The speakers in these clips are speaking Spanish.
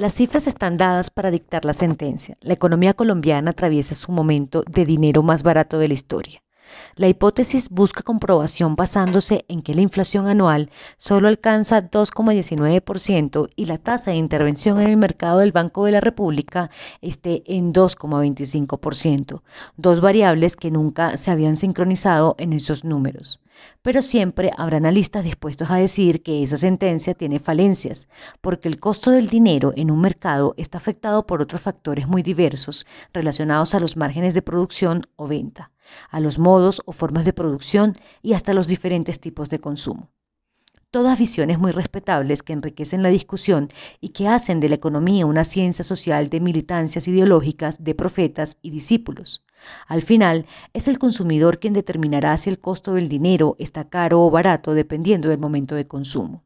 Las cifras están dadas para dictar la sentencia. La economía colombiana atraviesa su momento de dinero más barato de la historia. La hipótesis busca comprobación basándose en que la inflación anual solo alcanza 2,19% y la tasa de intervención en el mercado del Banco de la República esté en 2,25%, dos variables que nunca se habían sincronizado en esos números pero siempre habrá analistas dispuestos a decir que esa sentencia tiene falencias, porque el costo del dinero en un mercado está afectado por otros factores muy diversos relacionados a los márgenes de producción o venta, a los modos o formas de producción y hasta los diferentes tipos de consumo todas visiones muy respetables que enriquecen la discusión y que hacen de la economía una ciencia social de militancias ideológicas de profetas y discípulos. Al final, es el consumidor quien determinará si el costo del dinero está caro o barato dependiendo del momento de consumo.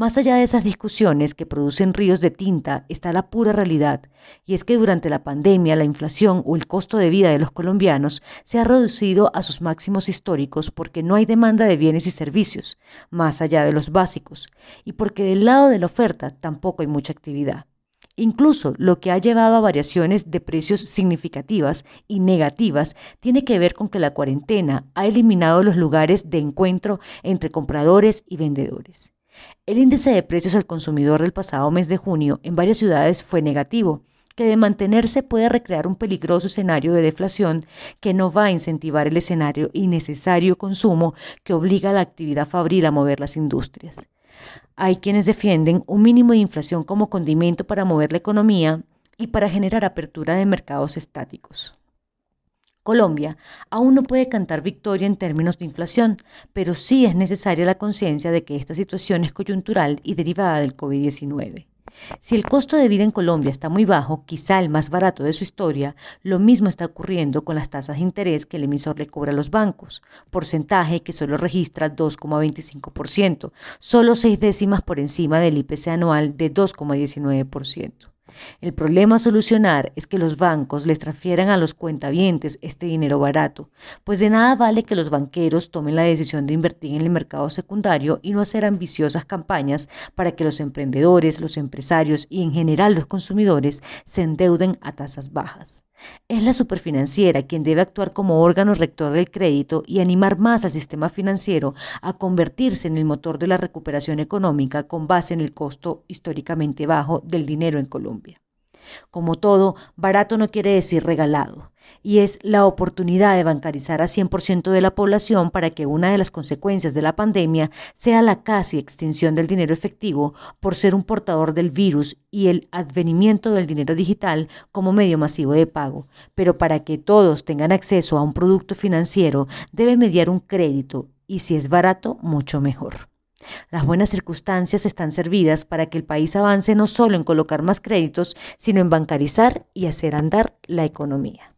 Más allá de esas discusiones que producen ríos de tinta está la pura realidad, y es que durante la pandemia la inflación o el costo de vida de los colombianos se ha reducido a sus máximos históricos porque no hay demanda de bienes y servicios, más allá de los básicos, y porque del lado de la oferta tampoco hay mucha actividad. Incluso lo que ha llevado a variaciones de precios significativas y negativas tiene que ver con que la cuarentena ha eliminado los lugares de encuentro entre compradores y vendedores. El índice de precios al consumidor del pasado mes de junio en varias ciudades fue negativo, que de mantenerse puede recrear un peligroso escenario de deflación que no va a incentivar el escenario innecesario consumo que obliga a la actividad fabril a mover las industrias. Hay quienes defienden un mínimo de inflación como condimento para mover la economía y para generar apertura de mercados estáticos. Colombia aún no puede cantar victoria en términos de inflación, pero sí es necesaria la conciencia de que esta situación es coyuntural y derivada del COVID-19. Si el costo de vida en Colombia está muy bajo, quizá el más barato de su historia, lo mismo está ocurriendo con las tasas de interés que el emisor le cobra a los bancos, porcentaje que solo registra 2,25%, solo seis décimas por encima del IPC anual de 2,19%. El problema a solucionar es que los bancos les transfieran a los cuentavientes este dinero barato, pues de nada vale que los banqueros tomen la decisión de invertir en el mercado secundario y no hacer ambiciosas campañas para que los emprendedores, los empresarios y en general los consumidores se endeuden a tasas bajas. Es la superfinanciera quien debe actuar como órgano rector del crédito y animar más al sistema financiero a convertirse en el motor de la recuperación económica con base en el costo históricamente bajo del dinero en Colombia. Como todo, barato no quiere decir regalado, y es la oportunidad de bancarizar a 100% de la población para que una de las consecuencias de la pandemia sea la casi extinción del dinero efectivo por ser un portador del virus y el advenimiento del dinero digital como medio masivo de pago. Pero para que todos tengan acceso a un producto financiero debe mediar un crédito y si es barato, mucho mejor. Las buenas circunstancias están servidas para que el país avance no solo en colocar más créditos, sino en bancarizar y hacer andar la economía.